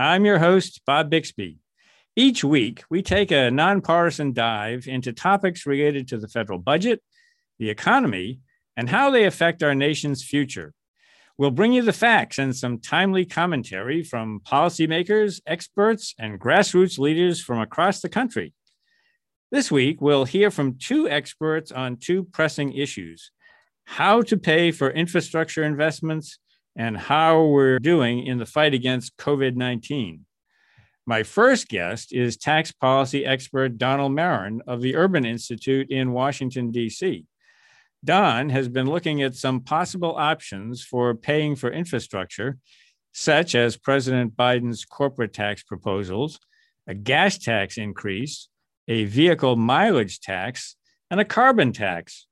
I'm your host, Bob Bixby. Each week, we take a nonpartisan dive into topics related to the federal budget, the economy, and how they affect our nation's future. We'll bring you the facts and some timely commentary from policymakers, experts, and grassroots leaders from across the country. This week, we'll hear from two experts on two pressing issues how to pay for infrastructure investments and how we're doing in the fight against COVID 19. My first guest is tax policy expert Donald Marron of the Urban Institute in Washington, D.C. Don has been looking at some possible options for paying for infrastructure, such as President Biden's corporate tax proposals, a gas tax increase, a vehicle mileage tax, and a carbon tax.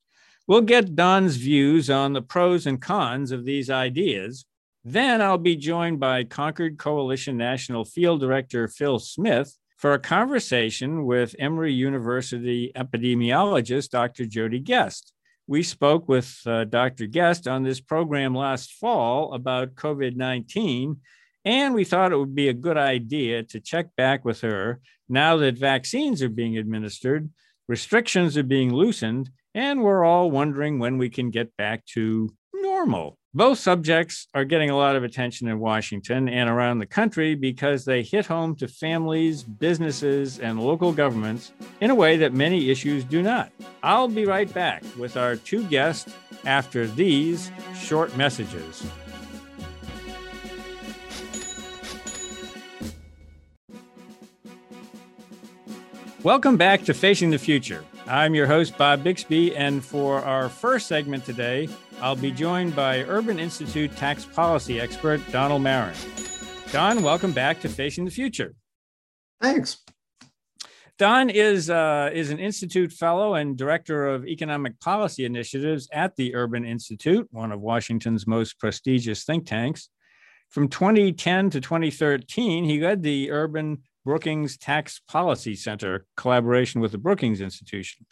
We'll get Don's views on the pros and cons of these ideas. Then I'll be joined by Concord Coalition National Field Director Phil Smith for a conversation with Emory University epidemiologist Dr. Jodie Guest. We spoke with uh, Dr. Guest on this program last fall about COVID 19, and we thought it would be a good idea to check back with her now that vaccines are being administered, restrictions are being loosened, and we're all wondering when we can get back to normal. Both subjects are getting a lot of attention in Washington and around the country because they hit home to families, businesses, and local governments in a way that many issues do not. I'll be right back with our two guests after these short messages. Welcome back to Facing the Future. I'm your host, Bob Bixby, and for our first segment today, I'll be joined by Urban Institute tax policy expert Donald Marron. Don, welcome back to Facing the Future. Thanks. Don is uh, is an institute fellow and director of economic policy initiatives at the Urban Institute, one of Washington's most prestigious think tanks. From 2010 to 2013, he led the Urban Brookings Tax Policy Center collaboration with the Brookings Institution.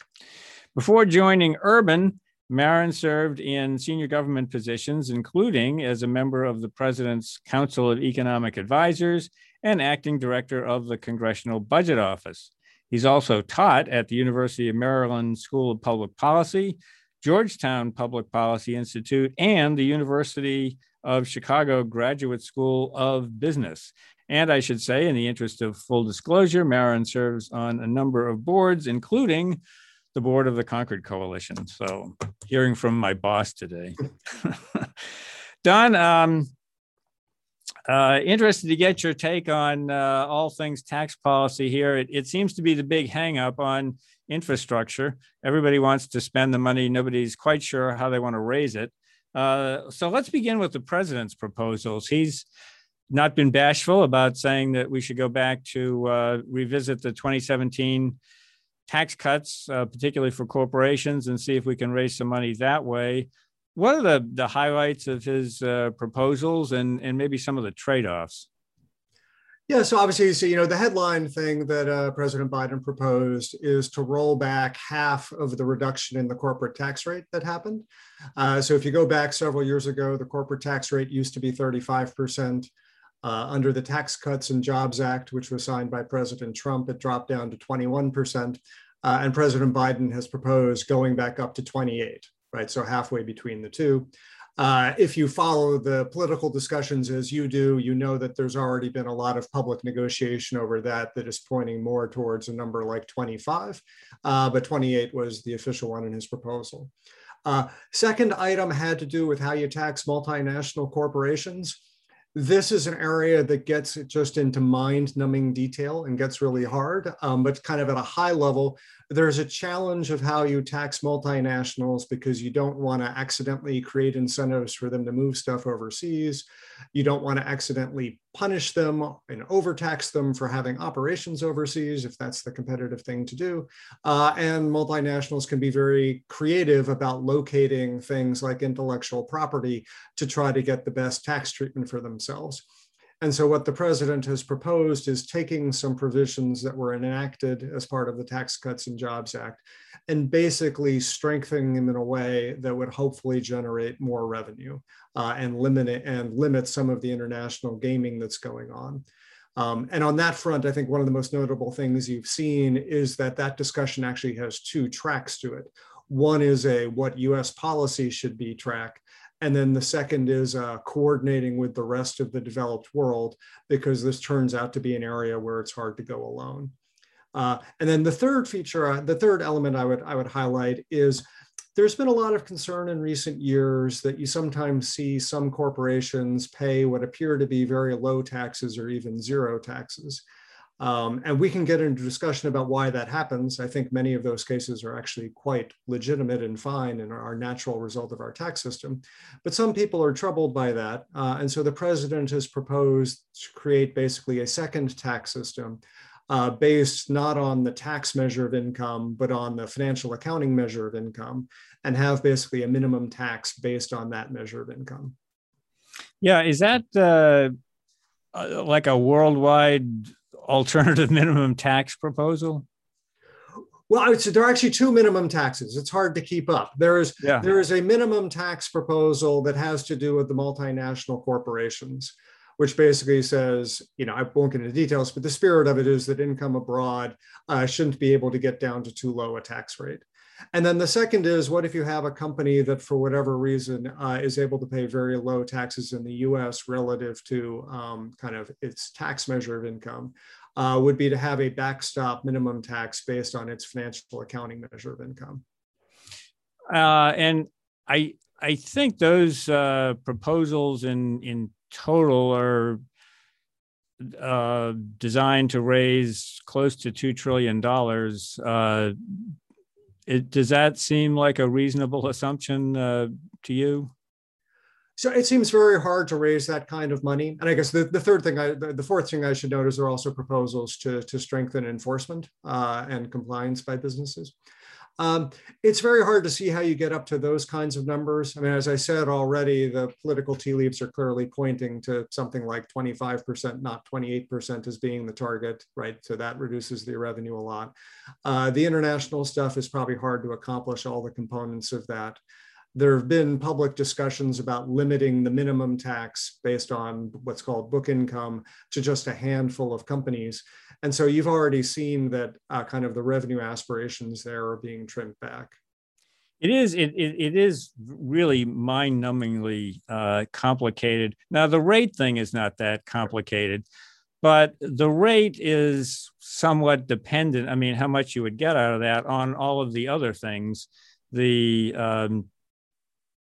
Before joining Urban, Marron served in senior government positions, including as a member of the President's Council of Economic Advisors and acting director of the Congressional Budget Office. He's also taught at the University of Maryland School of Public Policy, Georgetown Public Policy Institute, and the University of Chicago Graduate School of Business. And I should say, in the interest of full disclosure, Marron serves on a number of boards, including the board of the Concord Coalition. So, hearing from my boss today. Don, um, uh, interested to get your take on uh, all things tax policy here. It, it, seems to be the big hangup on infrastructure. Everybody wants to spend the money, nobody's quite sure how they want to raise it. Uh, so let's begin with the president's proposals. He's not been bashful about saying that we should go back to uh, revisit the 2017 tax cuts, uh, particularly for corporations, and see if we can raise some money that way. What are the, the highlights of his uh, proposals and, and maybe some of the trade offs? Yeah, so obviously, so you know, the headline thing that uh, President Biden proposed is to roll back half of the reduction in the corporate tax rate that happened. Uh, so if you go back several years ago, the corporate tax rate used to be 35 percent. Uh, under the Tax Cuts and Jobs Act, which was signed by President Trump, it dropped down to 21%. Uh, and President Biden has proposed going back up to 28, right? So halfway between the two. Uh, if you follow the political discussions as you do, you know that there's already been a lot of public negotiation over that that is pointing more towards a number like 25, uh, but 28 was the official one in his proposal. Uh, second item had to do with how you tax multinational corporations this is an area that gets just into mind numbing detail and gets really hard. Um, but kind of at a high level, there's a challenge of how you tax multinationals because you don't want to accidentally create incentives for them to move stuff overseas. You don't want to accidentally punish them and overtax them for having operations overseas, if that's the competitive thing to do. Uh, and multinationals can be very creative about locating things like intellectual property to try to get the best tax treatment for themselves. And so, what the president has proposed is taking some provisions that were enacted as part of the Tax Cuts and Jobs Act and basically strengthening them in a way that would hopefully generate more revenue uh, and limit it, and limit some of the international gaming that's going on. Um, and on that front, I think one of the most notable things you've seen is that that discussion actually has two tracks to it. One is a what US policy should be track, and then the second is uh, coordinating with the rest of the developed world, because this turns out to be an area where it's hard to go alone. Uh, and then the third feature, uh, the third element I would, I would highlight is there's been a lot of concern in recent years that you sometimes see some corporations pay what appear to be very low taxes or even zero taxes. Um, and we can get into discussion about why that happens. I think many of those cases are actually quite legitimate and fine and are a natural result of our tax system. But some people are troubled by that. Uh, and so the president has proposed to create basically a second tax system uh, based not on the tax measure of income, but on the financial accounting measure of income, and have basically a minimum tax based on that measure of income. Yeah, is that uh, uh like a worldwide alternative minimum tax proposal? Well, I would say there are actually two minimum taxes. It's hard to keep up. There is yeah. there is a minimum tax proposal that has to do with the multinational corporations, which basically says, you know, I won't get into details, but the spirit of it is that income abroad uh, shouldn't be able to get down to too low a tax rate. And then the second is what if you have a company that, for whatever reason, uh, is able to pay very low taxes in the US relative to um, kind of its tax measure of income? Uh, would be to have a backstop minimum tax based on its financial accounting measure of income. Uh, and I I think those uh, proposals in in total are uh, designed to raise close to two trillion dollars. Uh, it, does that seem like a reasonable assumption uh, to you? So it seems very hard to raise that kind of money. And I guess the, the third thing, I, the, the fourth thing I should note is there are also proposals to, to strengthen enforcement uh, and compliance by businesses. Um, it's very hard to see how you get up to those kinds of numbers. I mean, as I said already, the political tea leaves are clearly pointing to something like 25%, not 28% as being the target, right? So that reduces the revenue a lot. Uh, the international stuff is probably hard to accomplish all the components of that there have been public discussions about limiting the minimum tax based on what's called book income to just a handful of companies. And so you've already seen that uh, kind of the revenue aspirations there are being trimmed back. It is. It, it, it is really mind-numbingly uh, complicated. Now, the rate thing is not that complicated, but the rate is somewhat dependent. I mean, how much you would get out of that on all of the other things, the um,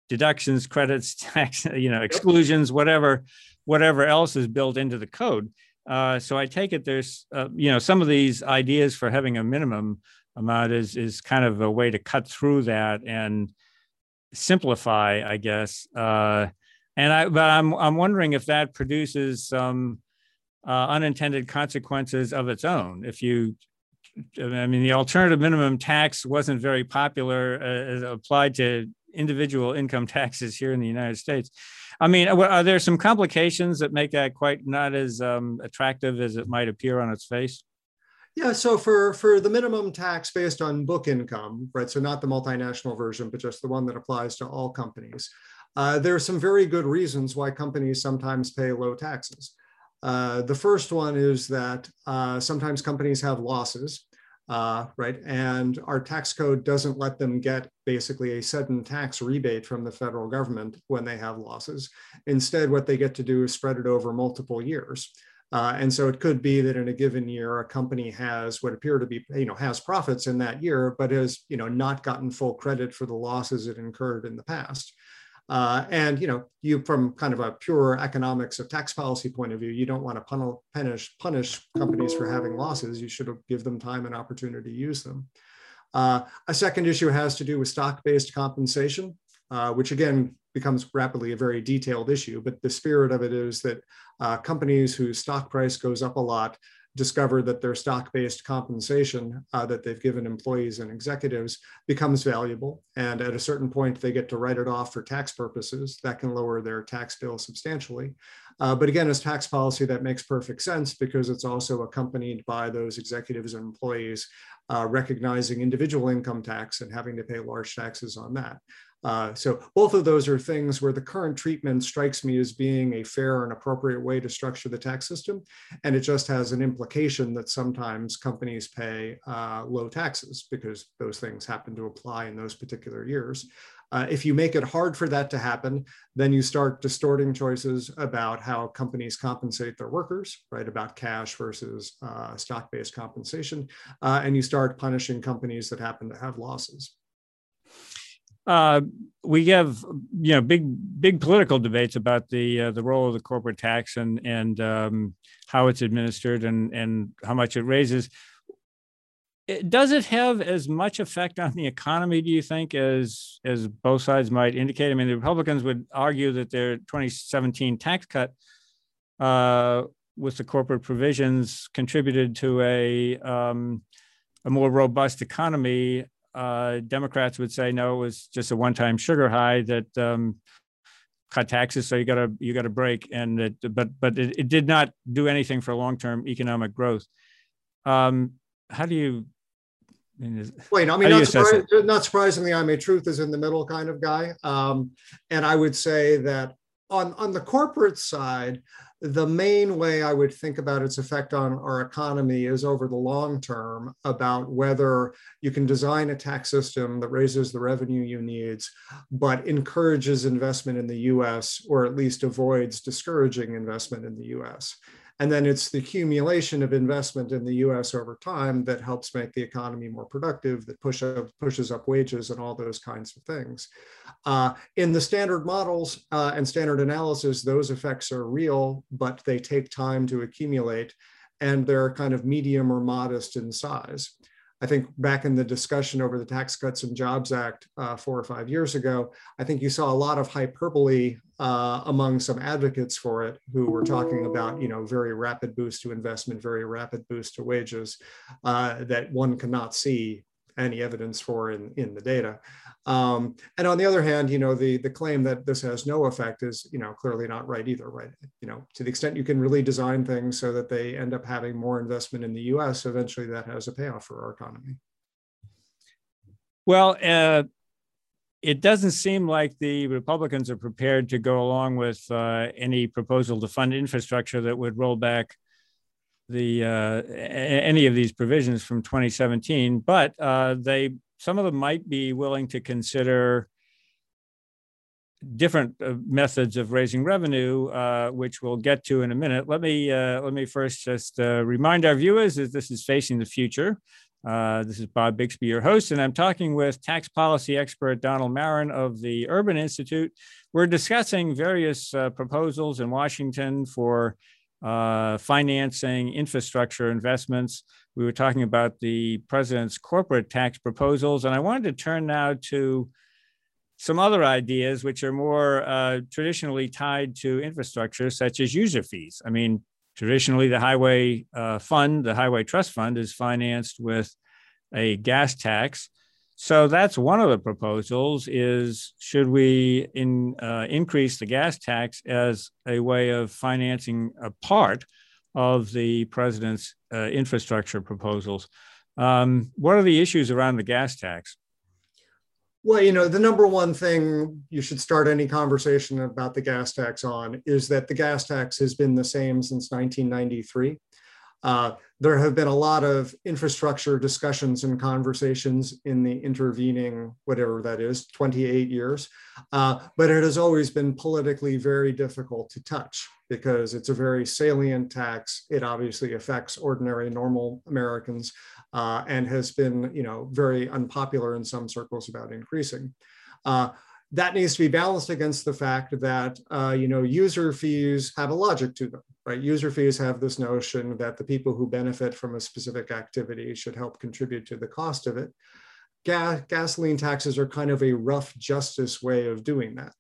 deductions, credits, tax, you know, exclusions, whatever, whatever else is built into the code. Uh, so I take it there's, uh, you know, some of these ideas for having a minimum amount is is kind of a way to cut through that and simplify, I guess. Uh, and I, but I'm I'm wondering if that produces some uh, unintended consequences of its own. If you I mean, the alternative minimum tax wasn't very popular uh, applied to individual income taxes here in the United States. I mean, are there some complications that make that quite not as um, attractive as it might appear on its face? Yeah, so for for the minimum tax based on book income, right? So not the multinational version, but just the one that applies to all companies. Uh, there are some very good reasons why companies sometimes pay low taxes. Uh, the first one is that uh, sometimes companies have losses, uh, right? And our tax code doesn't let them get basically a sudden tax rebate from the federal government when they have losses. Instead, what they get to do is spread it over multiple years. Uh, and so it could be that in a given year, a company has what appear to be, you know, has profits in that year, but has, you know, not gotten full credit for the losses it incurred in the past. Uh, and you know, you from kind of a pure economics of tax policy point of view, you don't want to punish punish companies for having losses. You should give them time and opportunity to use them. Uh, a second issue has to do with stock-based compensation. uh, which again becomes rapidly a very detailed issue. But the spirit of it is that uh, companies whose stock price goes up a lot discover that their stock-based compensation uh, that they've given employees and executives becomes valuable. And at a certain point, they get to write it off for tax purposes. That can lower their tax bill substantially. Uh, but again, as tax policy, that makes perfect sense because it's also accompanied by those executives and employees uh, recognizing individual income tax and having to pay large taxes on that. Uh, so both of those are things where the current treatment strikes me as being a fair and appropriate way to structure the tax system. And it just has an implication that sometimes companies pay uh, low taxes because those things happen to apply in those particular years. Uh, if you make it hard for that to happen, then you start distorting choices about how companies compensate their workers, right? About cash versus uh, stock based compensation. Uh, and you start punishing companies that happen to have losses. Uh, we have you know big big political debates about the uh, the role of the corporate tax and and um, how it's administered and and how much it raises. It, does it have as much effect on the economy? Do you think as as both sides might indicate? I mean, the Republicans would argue that their 2017 tax cut uh, with the corporate provisions contributed to a um, a more robust economy uh, Democrats would say no, it was just a one-time sugar high that um, cut taxes, so you got to you got to break, and it, but but it, it, did not do anything for long-term economic growth. Um, how do you? I mean, Wait, I mean, not, surpri- not, surprisingly, I'm a truth is in the middle kind of guy, um, and I would say that on on the corporate side, the main way I would think about its effect on our economy is over the long term about whether you can design a tax system that raises the revenue you need, but encourages investment in the US or at least avoids discouraging investment in the US. And then it's the accumulation of investment in the US over time that helps make the economy more productive, that push up, pushes up wages and all those kinds of things. Uh, in the standard models uh, and standard analysis, those effects are real, but they take time to accumulate and they're kind of medium or modest in size. I think back in the discussion over the Tax Cuts and Jobs Act uh, four or five years ago, I think you saw a lot of hyperbole uh, among some advocates for it who were talking about, you know, very rapid boost to investment, very rapid boost to wages uh, that one cannot see any evidence for in, in the data. Um, and on the other hand, you know, the, the claim that this has no effect is, you know, clearly not right either, right? You know, to the extent you can really design things so that they end up having more investment in the US, eventually that has a payoff for our economy. Well, uh, it doesn't seem like the Republicans are prepared to go along with uh, any proposal to fund infrastructure that would roll back the uh, any of these provisions from 2017, but uh, they some of them might be willing to consider different uh, methods of raising revenue, uh, which we'll get to in a minute. Let me uh, let me first just uh, remind our viewers that this is facing the future. This is Bob Bixby, your host, and I'm talking with tax policy expert Donald Marron of the Urban Institute. We're discussing various proposals in Washington for uh, financing, infrastructure investments. We were talking about the president's corporate tax proposals, and I wanted to turn now to some other ideas which are more uh, traditionally tied to infrastructure, such as user fees. I mean, traditionally, the highway uh, fund, the highway trust fund, is financed with a gas tax. So that's one of the proposals is should we in, uh, increase the gas tax as a way of financing a part of the president's uh, infrastructure proposals? Um, what are the issues around the gas tax? Well, you know, the number one thing you should start any conversation about the gas tax on is that the gas tax has been the same since 1993. Uh, there have been a lot of infrastructure discussions and conversations in the intervening, whatever that is, 28 years. Uh, but it has always been politically very difficult to touch because it's a very salient tax. It obviously affects ordinary, normal Americans uh, and has been, you know, very unpopular in some circles about increasing. That needs to be balanced against the fact that uh, you know user fees have a logic to them right user fees have this notion that the people who benefit from a specific activity should help contribute to the cost of it ga- gasoline taxes are kind of a rough justice way of doing that.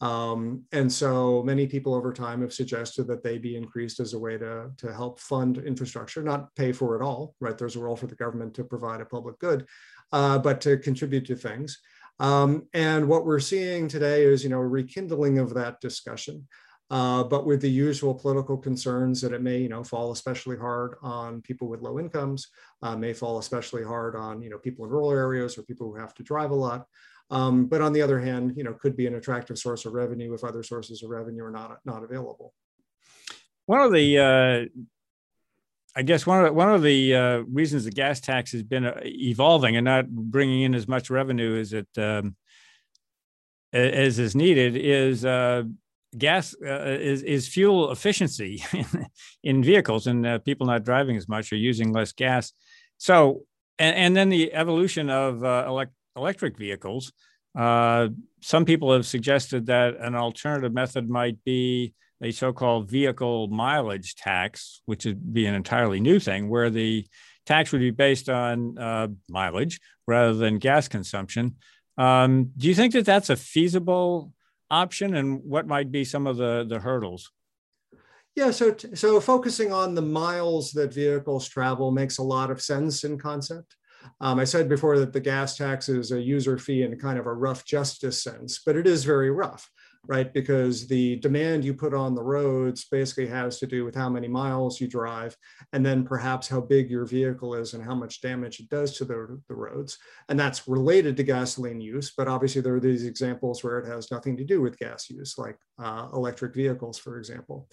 Um, and so many people over time have suggested that they be increased as a way to, to help fund infrastructure, not pay for it all, right? There's a role for the government to provide a public good, uh, but to contribute to things. Um, and what we're seeing today is, you know, a rekindling of that discussion. Uh, but with the usual political concerns that it may, you know, fall especially hard on people with low incomes, uh, may fall especially hard on, you know, people in rural areas or people who have to drive a lot. Um, but on the other hand, you know, could be an attractive source of revenue if other sources of revenue are not not available. One of the, uh, I guess one of the, one of the uh, reasons the gas tax has been uh, evolving and not bringing in as much revenue as it um, as is needed is uh, gas uh, is, is fuel efficiency in vehicles and uh, people not driving as much or using less gas. So, and, and then the evolution of uh, elect, electric vehicles. Some people have suggested that an alternative method might be a so-called vehicle mileage tax, which would be an entirely new thing, where the tax would be based on uh, mileage rather than gas consumption. Um, do you think that that's a feasible option, and what might be some of the the hurdles? Yeah, so so focusing on the miles that vehicles travel makes a lot of sense in concept. Um, I said before that the gas tax is a user fee in kind of a rough justice sense, but it is very rough, right? Because the demand you put on the roads basically has to do with how many miles you drive, and then perhaps how big your vehicle is and how much damage it does to the, the roads. And that's related to gasoline use, but obviously there are these examples where it has nothing to do with gas use, like uh, electric vehicles, for example.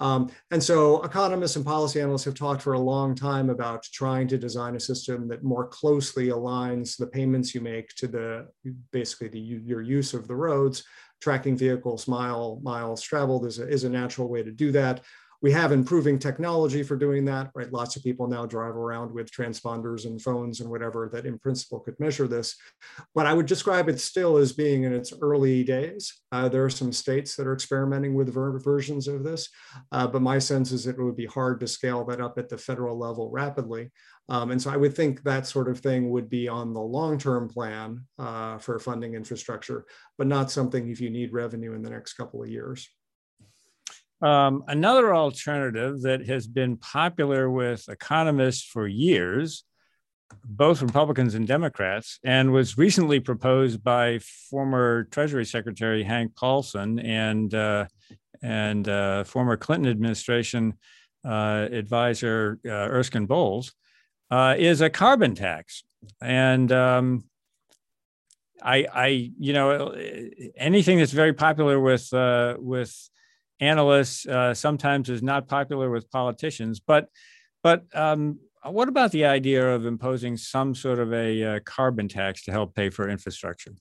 Um, and so economists and policy analysts have talked for a long time about trying to design a system that more closely aligns the payments you make to the basically the, your use of the roads. Tracking vehicles mile miles traveled is a, is a natural way to do that. We have improving technology for doing that, right? Lots of people now drive around with transponders and phones and whatever that in principle could measure this. But I would describe it still as being in its early days. Uh, there are some states that are experimenting with ver versions of this, uh, but my sense is it would be hard to scale that up at the federal level rapidly. Um, and so I would think that sort of thing would be on the long-term plan uh, for funding infrastructure, but not something if you need revenue in the next couple of years. Um, another alternative that has been popular with economists for years, both Republicans and Democrats, and was recently proposed by former Treasury Secretary Hank Paulson and uh, and uh, former Clinton administration uh, advisor uh, Erskine Bowles, uh, is a carbon tax. And um, I, I, you know, anything that's very popular with uh, with analysts uh, sometimes is not popular with politicians. But but um, what about the idea of imposing some sort of a uh, carbon tax to help pay for infrastructure?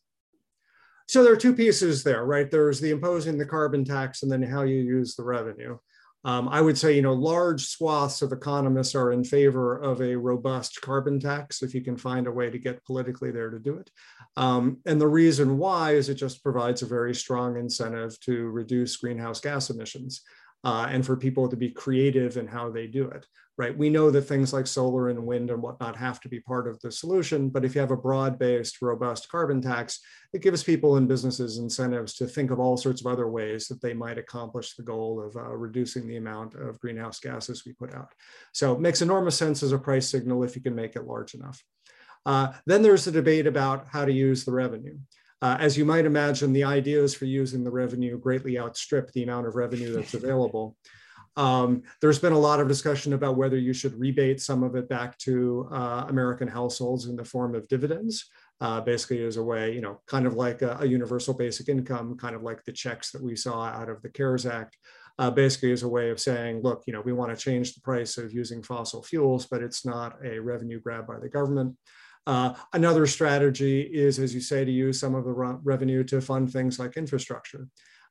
So there are two pieces there, right? There's the imposing the carbon tax and then how you use the revenue. Um, I would say, you know, large swaths of economists are in favor of a robust carbon tax if you can find a way to get politically there to do it. Um, and the reason why is it just provides a very strong incentive to reduce greenhouse gas emissions uh, and for people to be creative in how they do it right? We know that things like solar and wind and whatnot have to be part of the solution, but if you have a broad-based, robust carbon tax, it gives people and businesses incentives to think of all sorts of other ways that they might accomplish the goal of uh, reducing the amount of greenhouse gases we put out. So it makes enormous sense as a price signal if you can make it large enough. Uh, then there's the debate about how to use the revenue. Uh, as you might imagine, the ideas for using the revenue greatly outstrip the amount of revenue that's available. Um, there's been a lot of discussion about whether you should rebate some of it back to uh, American households in the form of dividends. Uh, basically, as a way, you know, kind of like a, a, universal basic income, kind of like the checks that we saw out of the CARES Act. Uh, basically, as a way of saying, look, you know, we want to change the price of using fossil fuels, but it's not a revenue grab by the government. Uh, another strategy is, as you say, to use some of the revenue to fund things like infrastructure.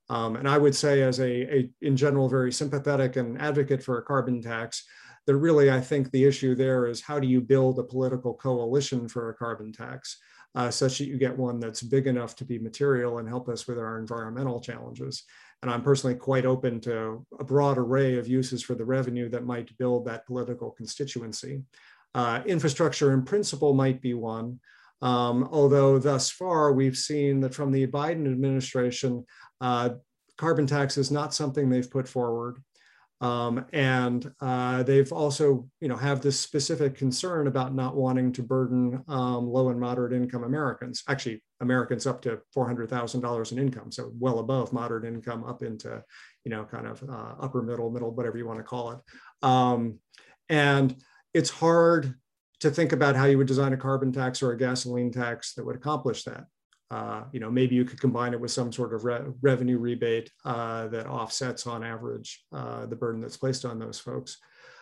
Um, and I would say, as a, a, in general, very sympathetic and advocate for a carbon tax, that really I think the issue there is how do you build a political coalition for a carbon tax uh, such that you get one that's big enough to be material and help us with our environmental challenges. And I'm personally quite open to a broad array of uses for the revenue that might build that political constituency. Uh, infrastructure in principle might be one. Um, although thus far we've seen that from the Biden administration, uh, carbon tax is not something they've put forward. Um, and uh, they've also, you know, have this specific concern about not wanting to burden um, low and moderate income Americans. Actually, Americans up to four hundred thousand dollars in income, so well above moderate income, up into, you know, kind of uh, upper middle, middle, whatever you want to call it. Um, and it's hard to think about how you would design a carbon tax or a gasoline tax that would accomplish that. Uh, you know, maybe you could combine it with some sort of re- revenue rebate uh, that offsets on average uh, the burden that's placed on those folks.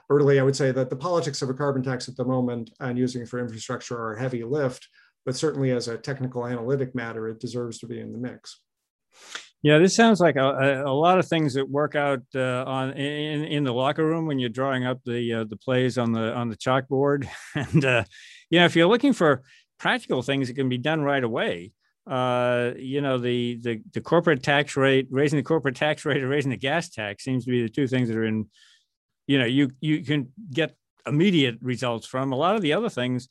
Really, I would say that the politics of a carbon tax at the moment and using it for infrastructure are a heavy lift, but certainly as a technical analytic matter, it deserves to be in the mix. Yeah, this sounds like a, a lot of things that work out uh, on in, in the locker room when you're drawing up the uh, the plays on the on the chalkboard, and uh, you know if you're looking for practical things that can be done right away, uh, you know, the, the the corporate tax rate, raising the corporate tax rate or raising the gas tax seems to be the two things that are in, you know, you you can get immediate results from. A lot of the other things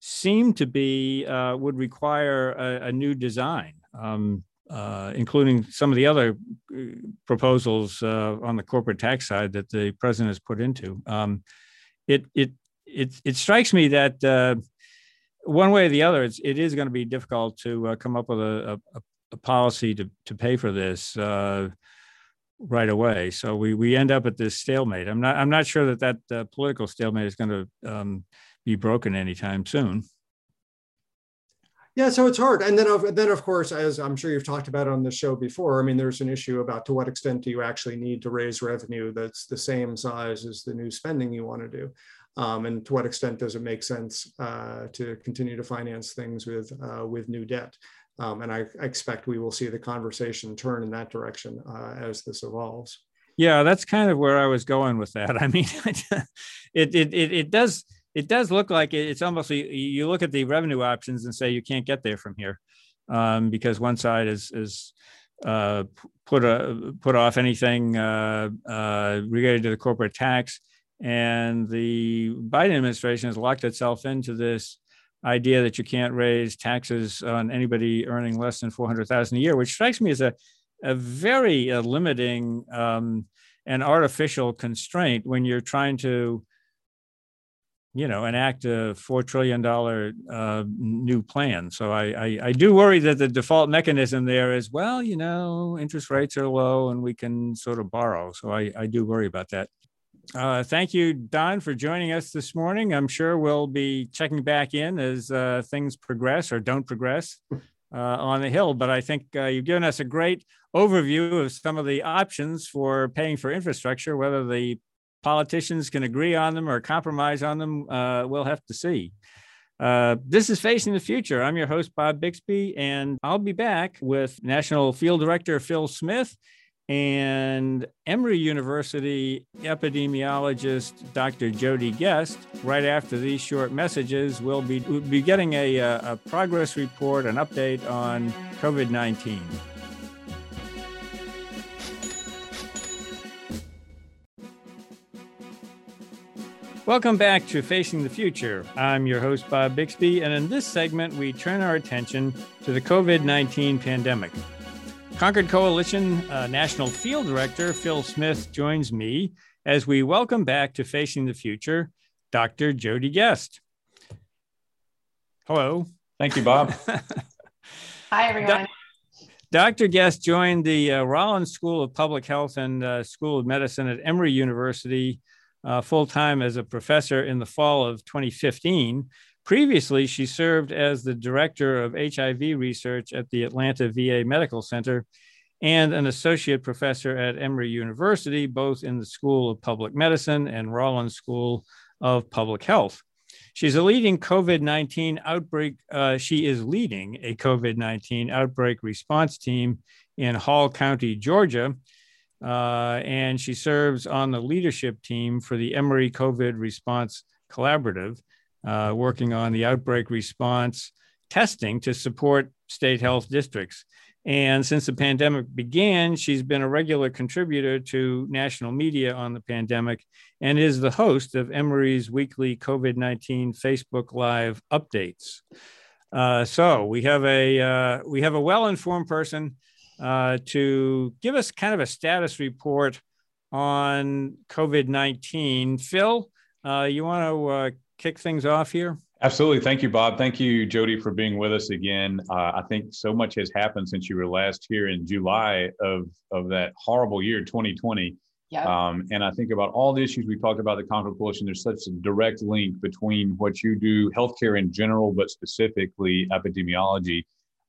seem to be uh, would require a, a new design, um, uh, including some of the other uh, proposals uh, on the corporate tax side that the president has put into. Um, it it it it strikes me that uh, one way or the other, it's, it is going to be difficult to uh, come up with a, a, a, policy to, to pay for this right away. So we, we end up at this stalemate. I'm not I'm not sure that that political stalemate is going to um, be broken anytime soon. Yeah, so it's hard, and then of, then of course, as I'm sure you've talked about on the show before, I mean, there's an issue about to what extent do you actually need to raise revenue that's the same size as the new spending you want to do. Um, and to what extent does it make sense uh, to continue to finance things with uh, with new debt? Um, and I, I, expect we will see the conversation turn in that direction uh, as this evolves. Yeah, that's kind of where I was going with that. I mean, it, it it it does it does look like it's almost you look at the revenue options and say you can't get there from here um, because one side is is uh, put a put off anything uh, uh, related to the corporate tax. And the Biden administration has locked itself into this idea that you can't raise taxes on anybody earning less than 400,000 a year, which strikes me as a, a very uh, limiting um, and artificial constraint when you're trying to you know, enact a four trillion dollar uh, new plan. So I, I, I do worry that the default mechanism there is well, you know, interest rates are low and we can sort of borrow. So I, I do worry about that. Uh, thank you, Don, for joining us this morning. I'm sure we'll be checking back in as uh, things progress or don't progress uh, on the Hill. But I think uh, you've given us a great overview of some of the options for paying for infrastructure. Whether the politicians can agree on them or compromise on them, uh, we'll have to see. Uh, this is Facing the Future. I'm your host, Bob Bixby, and I'll be back with National Field Director Phil Smith and Emory University epidemiologist Dr. Jodie Guest. Right after these short messages, we'll be, we'll be getting a, a progress report, an update on COVID 19. Welcome back to Facing the Future. I'm your host, Bob Bixby, and in this segment, we turn our attention to the COVID 19 pandemic. Concord Coalition uh, National Field Director Phil Smith joins me as we welcome back to Facing the Future Dr. Jodie Guest. Hello. Thank you, Bob. Hi, everyone. Dr. Guest joined the uh, Rollins School of Public Health and uh, School of Medicine at Emory University uh, full time as a professor in the fall of 2015 Previously, she served as the director of HIV research at the Atlanta VA Medical Center and an associate professor at Emory University, both in the School of Public Medicine and Rollins School of Public Health. She's a leading COVID 19 outbreak. Uh, she is leading a COVID 19 outbreak response team in Hall County, Georgia. Uh, and she serves on the leadership team for the Emory COVID Response Collaborative uh, working on the outbreak response testing to support state health districts. And since the pandemic began, she's been a regular contributor to national media on the pandemic and is the host of Emory's weekly COVID 19 Facebook Live updates. Uh, so we have a uh, we have a well-informed person uh, to give us kind of a status report on COVID nineteen. Phil, uh, you want to uh, kick things off here? Absolutely. Thank you, Bob. Thank you, Jodie, for being with us again. Uh, I think so much has happened since you were last here in July of, of that horrible year, 2020. Yeah. Um, and I think about all the issues we talked about the Concord Coalition. There's such a direct link between what you do, healthcare in general, but specifically epidemiology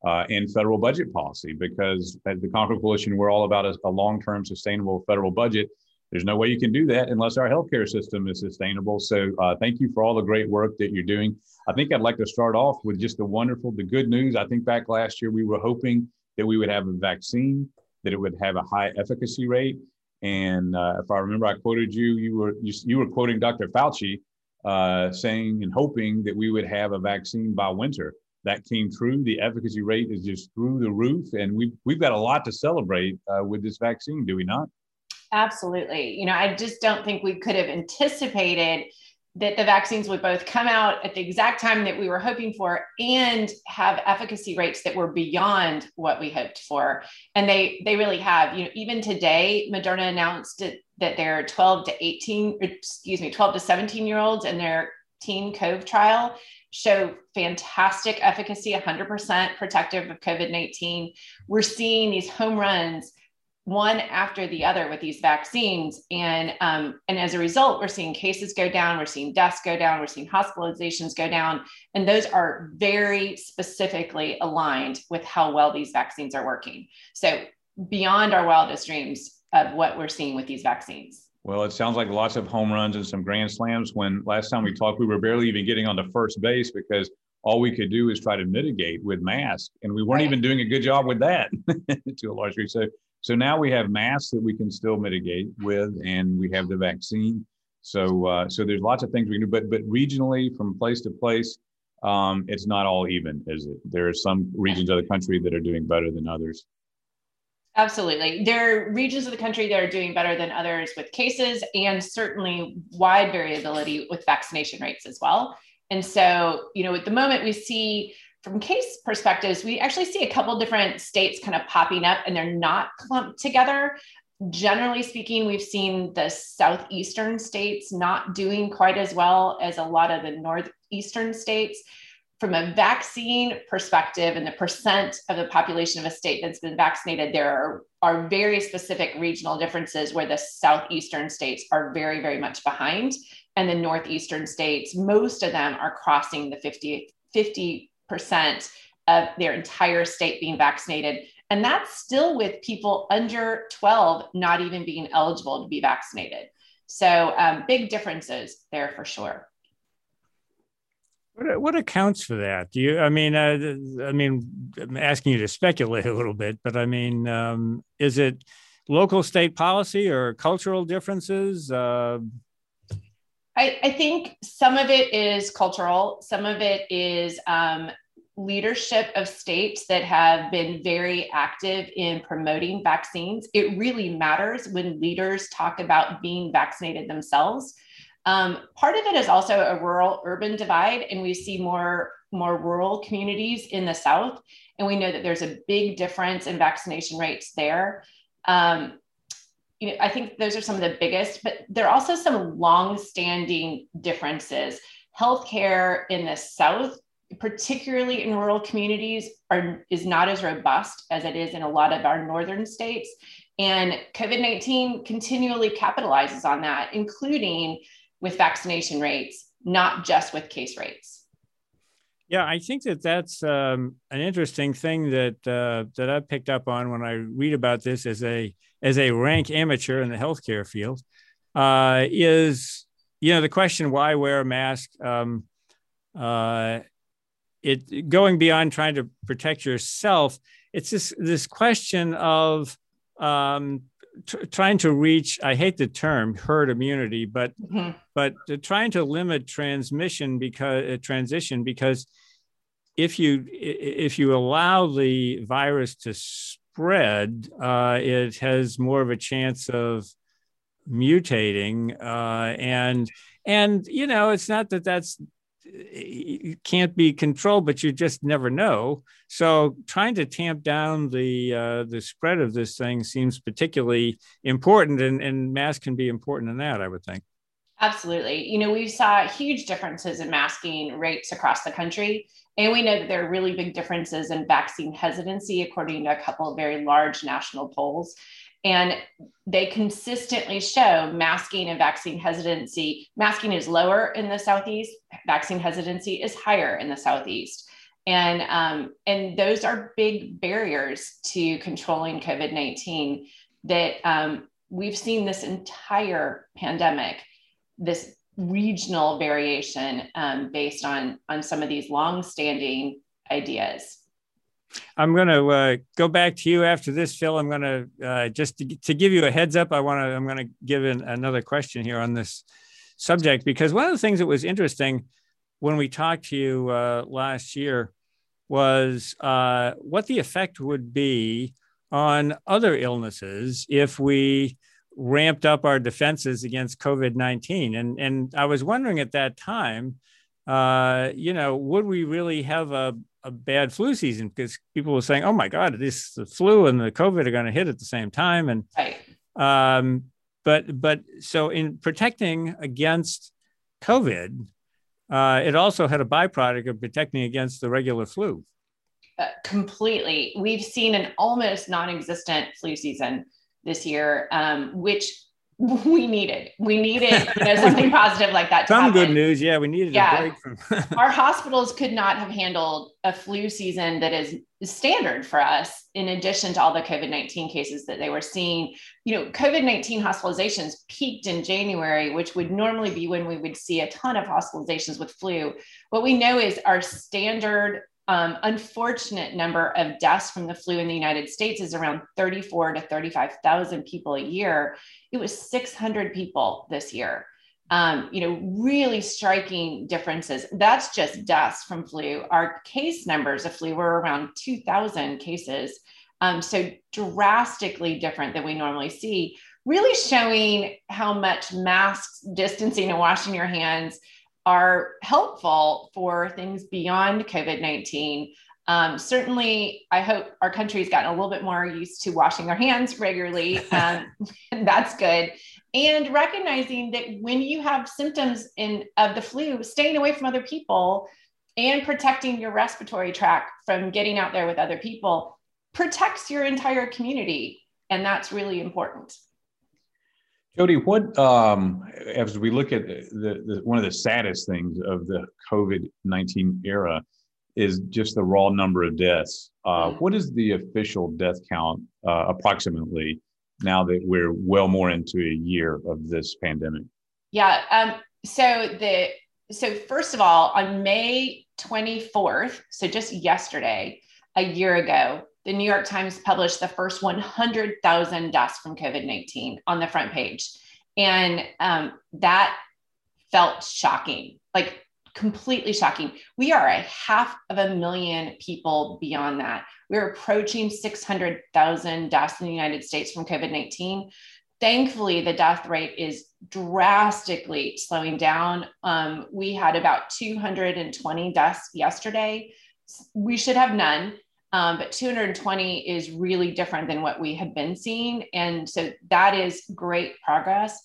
uh, and federal budget policy. Because at the Concord Coalition, we're all about a, a long-term, sustainable federal budget there's no way you can do that unless our healthcare system is sustainable. So uh, thank you for all the great work that you're doing. I think I'd like to start off with just the wonderful, the good news. I think back last year we were hoping that we would have a vaccine, that it would have a high efficacy rate. And uh, if I remember, I quoted you. You were you, you were quoting Dr. Fauci, uh, saying and hoping that we would have a vaccine by winter. That came true. The efficacy rate is just through the roof, and we've we've got a lot to celebrate uh, with this vaccine. Do we not? Absolutely. You know, I just don't think we could have anticipated that the vaccines would both come out at the exact time that we were hoping for and have efficacy rates that were beyond what we hoped for and they they really have you know even today moderna announced that, that their 12 to 18 excuse me 12 to 17 year olds in their TeenCOVE trial show fantastic efficacy 100% protective of covid-19 we're seeing these home runs one after the other with these vaccines. And, um, and as a result, we're seeing cases go down, we're seeing deaths go down, we're seeing hospitalizations go down. And those are very specifically aligned with how well these vaccines are working. So, beyond our wildest dreams of what we're seeing with these vaccines. Well, it sounds like lots of home runs and some grand slams. When last time we talked, we were barely even getting on the first base because all we could do is try to mitigate with masks, and we weren't right. even doing a good job with that to a large degree. So so now we have masks that we can still mitigate with, and we have the vaccine. So uh, so there's lots of things we can do, but but regionally, from place to place, um, it's not all even, is it? There are some regions of the country that are doing better than others. Absolutely. There are regions of the country that are doing better than others with cases, and certainly wide variability with vaccination rates as well. And so, you know, at the moment, we see from case perspectives, we actually see a couple different states kind of popping up and they're not clumped together. Generally speaking, we've seen the southeastern states not doing quite as well as a lot of the northeastern states. From a vaccine perspective and the percent of the population of a state that's been vaccinated, there are, are very specific regional differences where the southeastern states are very, very much behind. And the northeastern states, most of them are crossing the 50, 50 percent of their entire state being vaccinated. And that's still with people under 12 not even being eligible to be vaccinated. So um, big differences there for sure. What, what accounts for that? Do you? I mean, uh, I mean, I'm asking you to speculate a little bit, but I mean, um, is it local state policy or cultural differences? Uh, I, I, think some of it is cultural, some of it is um, leadership of states that have been very active in promoting vaccines. It really matters when leaders talk about being vaccinated themselves. Um, part of it is also a rural urban divide, and we see more, more rural communities in the South. And we know that there's a big difference in vaccination rates there. Um, you know, I think those are some of the biggest, but there are also some long-standing differences. Healthcare in the South, particularly in rural communities, are, is not as robust as it is in a lot of our northern states. And COVID 19 continually capitalizes on that, including with vaccination rates, not just with case rates. Yeah, I think that that's um, an interesting thing that uh, that I picked up on when I read about this as a as a rank amateur in the healthcare field. Uh, is you know the question why wear a mask? Um, uh, it going beyond trying to protect yourself. It's this this question of um, t- trying to reach. I hate the term herd immunity, but mm-hmm. but trying to limit transmission because uh, transition because if you if you allow the virus to spread, uh, it has more of a chance of mutating, uh, and and you know it's not that that's it can't be controlled, but you just never know. So trying to tamp down the uh, the spread of this thing seems particularly important, and, and masks can be important in that, I would think. Absolutely. You know, we saw huge differences in masking rates across the country. And we know that there are really big differences in vaccine hesitancy, according to a couple of very large national polls. And they consistently show masking and vaccine hesitancy. Masking is lower in the Southeast, vaccine hesitancy is higher in the Southeast. And, um, and those are big barriers to controlling COVID 19 that um, we've seen this entire pandemic, this regional variation um, based on, on some of these long-standing ideas. I'm going to uh, go back to you after this, Phil. I'm going to uh, just to, to, give you a heads up. I want to. I'm going to give another question here on this subject because one of the things that was interesting when we talked to you uh, last year was uh, what the effect would be on other illnesses if we ramped up our defenses against COVID 19. And, and I was wondering at that time, uh, you know, would we really have a, a bad flu season? Because people were saying, oh my God, this the flu and the COVID are going to hit at the same time. And, right. um, but, but so in protecting against COVID, uh, it also had a byproduct of protecting against the regular flu. Uh, completely. We've seen an almost non existent flu season this year, um, which we needed. We needed you know, something positive like that. Some good news. Yeah, we needed yeah. a break from our hospitals could not have handled a flu season that is standard for us, in addition to all the COVID-19 cases that they were seeing. You know, COVID-19 hospitalizations peaked in January, which would normally be when we would see a ton of hospitalizations with flu. What we know is our standard um, unfortunate number of deaths from the flu in the United States is around 34 to 35,000 people a year. It was 600 people this year. Um, you know, really striking differences. That's just deaths from flu. Our case numbers of flu were around 2,000 cases. Um, so drastically different than we normally see, really showing how much masks, distancing, and washing your hands are helpful for things beyond COVID 19. Um, certainly, I hope our country's gotten a little bit more used to washing their hands regularly. Um, that's good. And recognizing that when you have symptoms in, of the flu, staying away from other people and protecting your respiratory tract from getting out there with other people protects your entire community. And that's really important. Jodie, what um, as we look at the, the, one of the saddest things of the COVID nineteen era is just the raw number of deaths. Uh, what is the official death count uh, approximately now that we're well more into a year of this pandemic? Yeah. Um, so the so first of all, on May twenty fourth, so just yesterday, a year ago, the New York Times published the first 100,000 deaths from COVID 19 on the front page. And um, that felt shocking, like completely shocking. We are a half of a million people beyond that. We're approaching 600,000 deaths in the United States from COVID 19. Thankfully, the death rate is drastically slowing down. Um, we had about 220 deaths yesterday. We should have none. Um, but 220 is really different than what we had been seeing. And so that is great progress.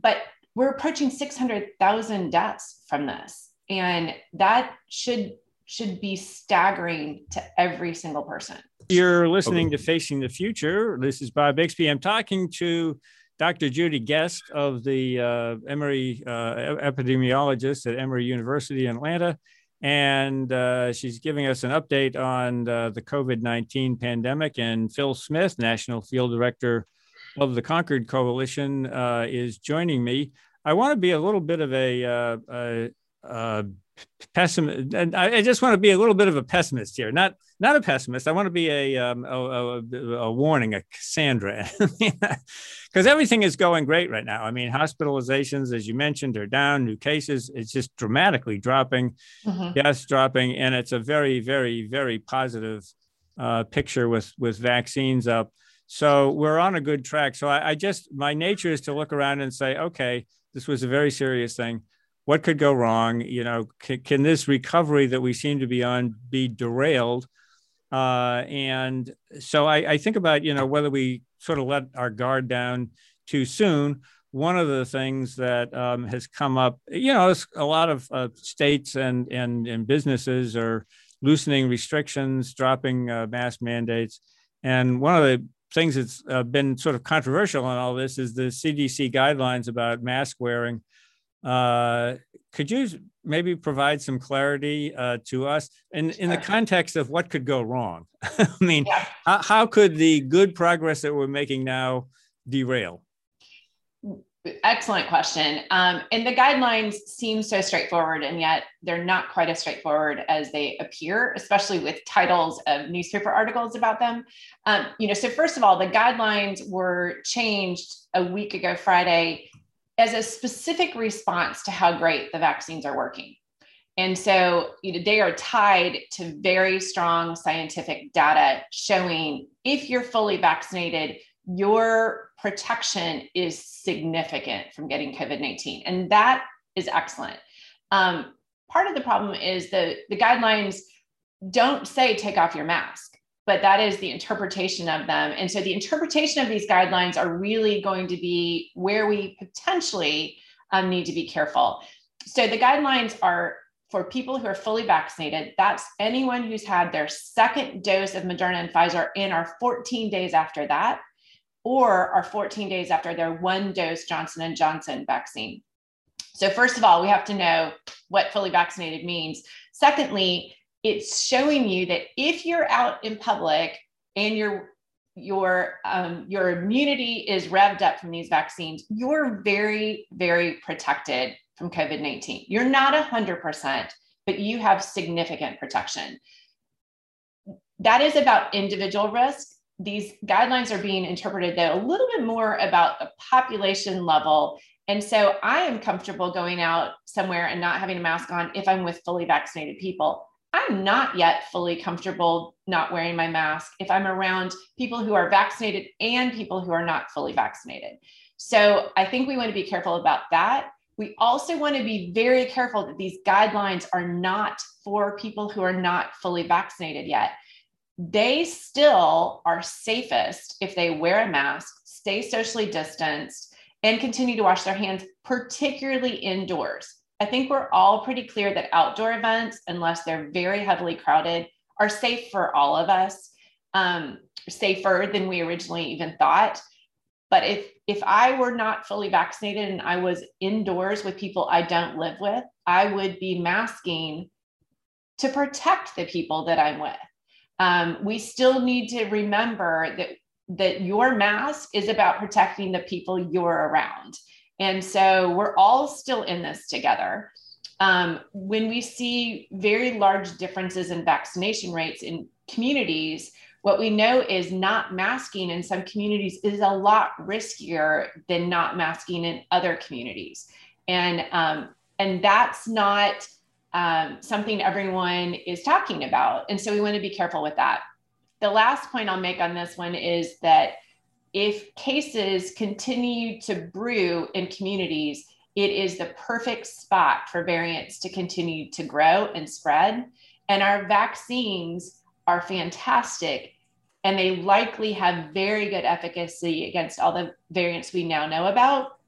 But we're approaching 600,000 deaths from this. And that should should be staggering to every single person. You're listening to Facing the Future. This is Bob Bixby. I'm talking to Dr. Jodie Guest of the uh, Emory uh, epidemiologist at Emory University in Atlanta and uh, she's giving us an update on uh, the COVID 19 pandemic. And Phil Smith, National Field Director of the Concord Coalition, uh, is joining me. I want to be a little bit of a, uh, a, pessimist. I, just want to be a little bit of a pessimist here, not not a pessimist. I want to be a um, a, a, a, warning, a Cassandra, because everything is going great right now. I mean, hospitalizations, as you mentioned, are down. New cases, it's just dramatically dropping. Mm-hmm. Deaths dropping, and it's a very, very, very positive uh, picture with with vaccines up. So we're on a good track. So I, I just my nature is to look around and say, okay, this was a very serious thing what could go wrong? You know, can, can this recovery that we seem to be on be derailed? Uh, and so I, I think about you know whether we sort of let our guard down too soon. One of the things that um, has come up, you know, a lot of uh, states and, and and businesses are loosening restrictions, dropping uh, mask mandates, and one of the things that's uh, been sort of controversial in all this is the CDC guidelines about mask wearing. Uh, could you maybe provide some clarity uh, to us in, in the context of what could go wrong? I mean, yeah. how, how could the good progress that we're making now derail? Excellent question. Um, and the guidelines seem so straightforward, and yet they're not quite as straightforward as they appear, especially with titles of newspaper articles about them. Um, you know, so first of all, the guidelines were changed a week ago Friday as a specific response to how great the vaccines are working. And so, you know, they are tied to very strong scientific data showing if you're fully vaccinated, your protection is significant from getting COVID 19. And that is excellent. Um, part of the problem is the, the guidelines don't say take off your mask, but that is the interpretation of them. And so the interpretation of these guidelines are really going to be where we potentially um, need to be careful. So the guidelines are for people who are fully vaccinated. That's anyone who's had their second dose of Moderna and Pfizer in our 14 days after that or are 14 days after their one dose Johnson & Johnson vaccine. So first of all, we have to know what fully vaccinated means. Secondly, it's showing you that if you're out in public and your your um, your immunity is revved up from these vaccines, you're very very protected from COVID 19. You're not 100%, but you have significant protection. That is about individual risk these guidelines are being interpreted though a little bit more about the population level. And so I am comfortable going out somewhere and not having a mask on if I'm with fully vaccinated people. I'm not yet fully comfortable not wearing my mask if I'm around people who are vaccinated and people who are not fully vaccinated. So I think we want to be careful about that. We also want to be very careful that these guidelines are not for people who are not fully vaccinated yet they still are safest if they wear a mask, stay socially distanced, and continue to wash their hands, particularly indoors. I think we're all pretty clear that outdoor events, unless they're very heavily crowded, are safe for all of us, um, safer than we originally even thought. But if if I were not fully vaccinated and I was indoors with people I don't live with, I would be masking to protect the people that I'm with um, we still need to remember that that your mask is about protecting the people you're around and so we're all still in this together um, when we see very large differences in vaccination rates in communities what we know is not masking in some communities is a lot riskier than not masking in other communities and um, and that's not um, something everyone is talking about. And so we want to be careful with that. The last point I'll make on this one is that if cases continue to brew in communities, it is the perfect spot for variants to continue to grow and spread. And our vaccines are fantastic and they likely have very good efficacy against all the variants we now know about.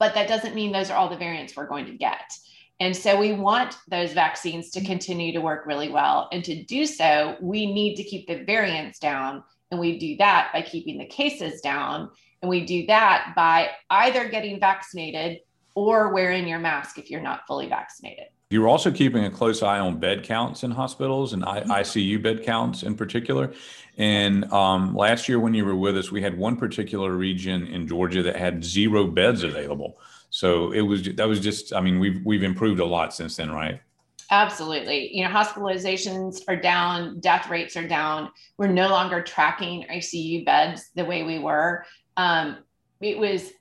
But that doesn't mean those are all the variants we're going to get. And so we want those vaccines to continue to work really well. And to do so, we need to keep the variants down. And we do that by keeping the cases down. And we do that by either getting vaccinated or wearing your mask if you're not fully vaccinated. You're also keeping a close eye on bed counts in hospitals and ICU bed counts in particular. And um, last year, when you were with us, we had one particular region in Georgia that had zero beds available. So it was that was just I mean we've we've improved a lot since then, right? Absolutely. You know, hospitalizations are down, death rates are down. We're no longer tracking ICU beds the way we were. Um, it was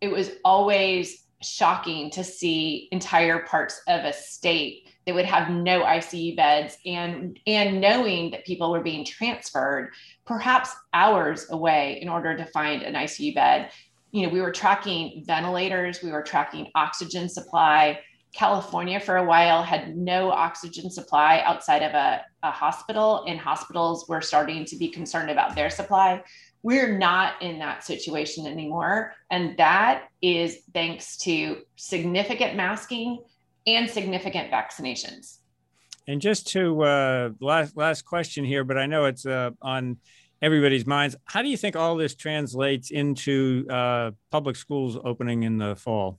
it was always shocking to see entire parts of a state that would have no ICU beds and and knowing that people were being transferred perhaps hours away in order to find an ICU bed you know, we were tracking ventilators, we were tracking oxygen supply. California for a while had no oxygen supply outside of a, a hospital, and hospitals were starting to be concerned about their supply. We're not in that situation anymore. And that is thanks to significant masking and significant vaccinations. And just to uh, last last question here, but I know it's uh, on everybody's minds. How do you think all this translates into uh, public schools opening in the fall?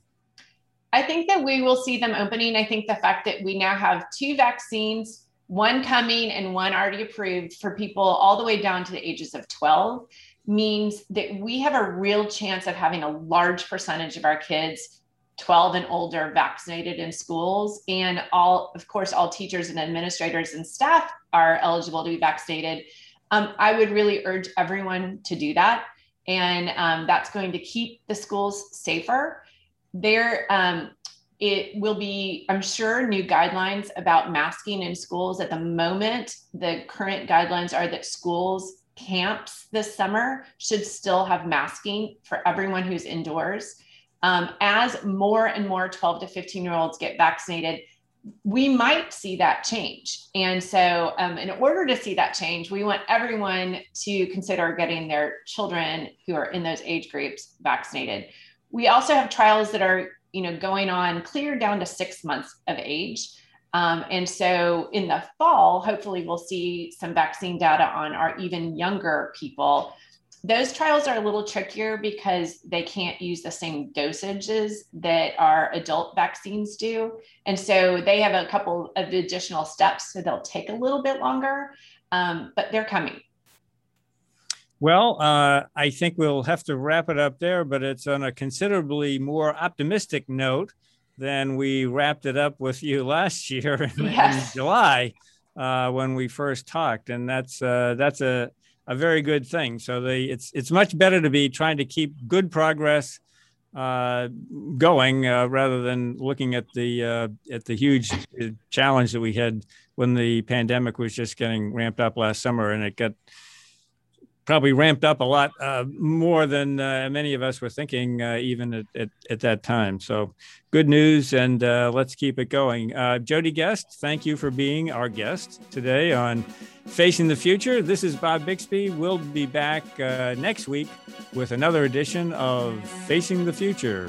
I think that we will see them opening. I think the fact that we now have two vaccines, one coming and one already approved for people all the way down to the ages of 12, means that we have a real chance of having a large percentage of our kids 12 and older vaccinated in schools. And all of course all teachers and administrators and staff are eligible to be vaccinated. Um, i would really urge everyone to do that. And um, that's going to keep the schools safer there um, it will be i'm sure new guidelines about masking in schools at the moment the current guidelines are that schools camps this summer should still have masking for everyone who's indoors um, as more and more 12 to 15 year olds get vaccinated, we might see that change. And so, um, in order to see that change, we want everyone to consider getting their children who are in those age groups vaccinated. We also have trials that are, you know, going on clear down to six months of age. Um, and so in the fall, hopefully, we'll see some vaccine data on our even younger people those trials are a little trickier because they can't use the same dosages that our adult vaccines do. And so they have a couple of additional steps, so they'll take a little bit longer, um, but they're coming. Well, uh, I think we'll have to wrap it up there, but it's on a considerably more optimistic note than we wrapped it up with you last year in, in July uh, when we first talked, and that's uh, that's a a very good thing. So they, it's it's much better to be trying to keep good progress uh, going uh, rather than looking at the uh, at the huge challenge that we had when the pandemic was just getting ramped up last summer, and it got probably ramped up a lot uh, more than uh, many of us were thinking, uh, even at, at, at, that time. So, good news, and uh, let's keep it going. Uh, Jodie Guest, thank you for being our guest today on Facing the Future. This is Bob Bixby. We'll be back uh, next week with another edition of Facing the Future.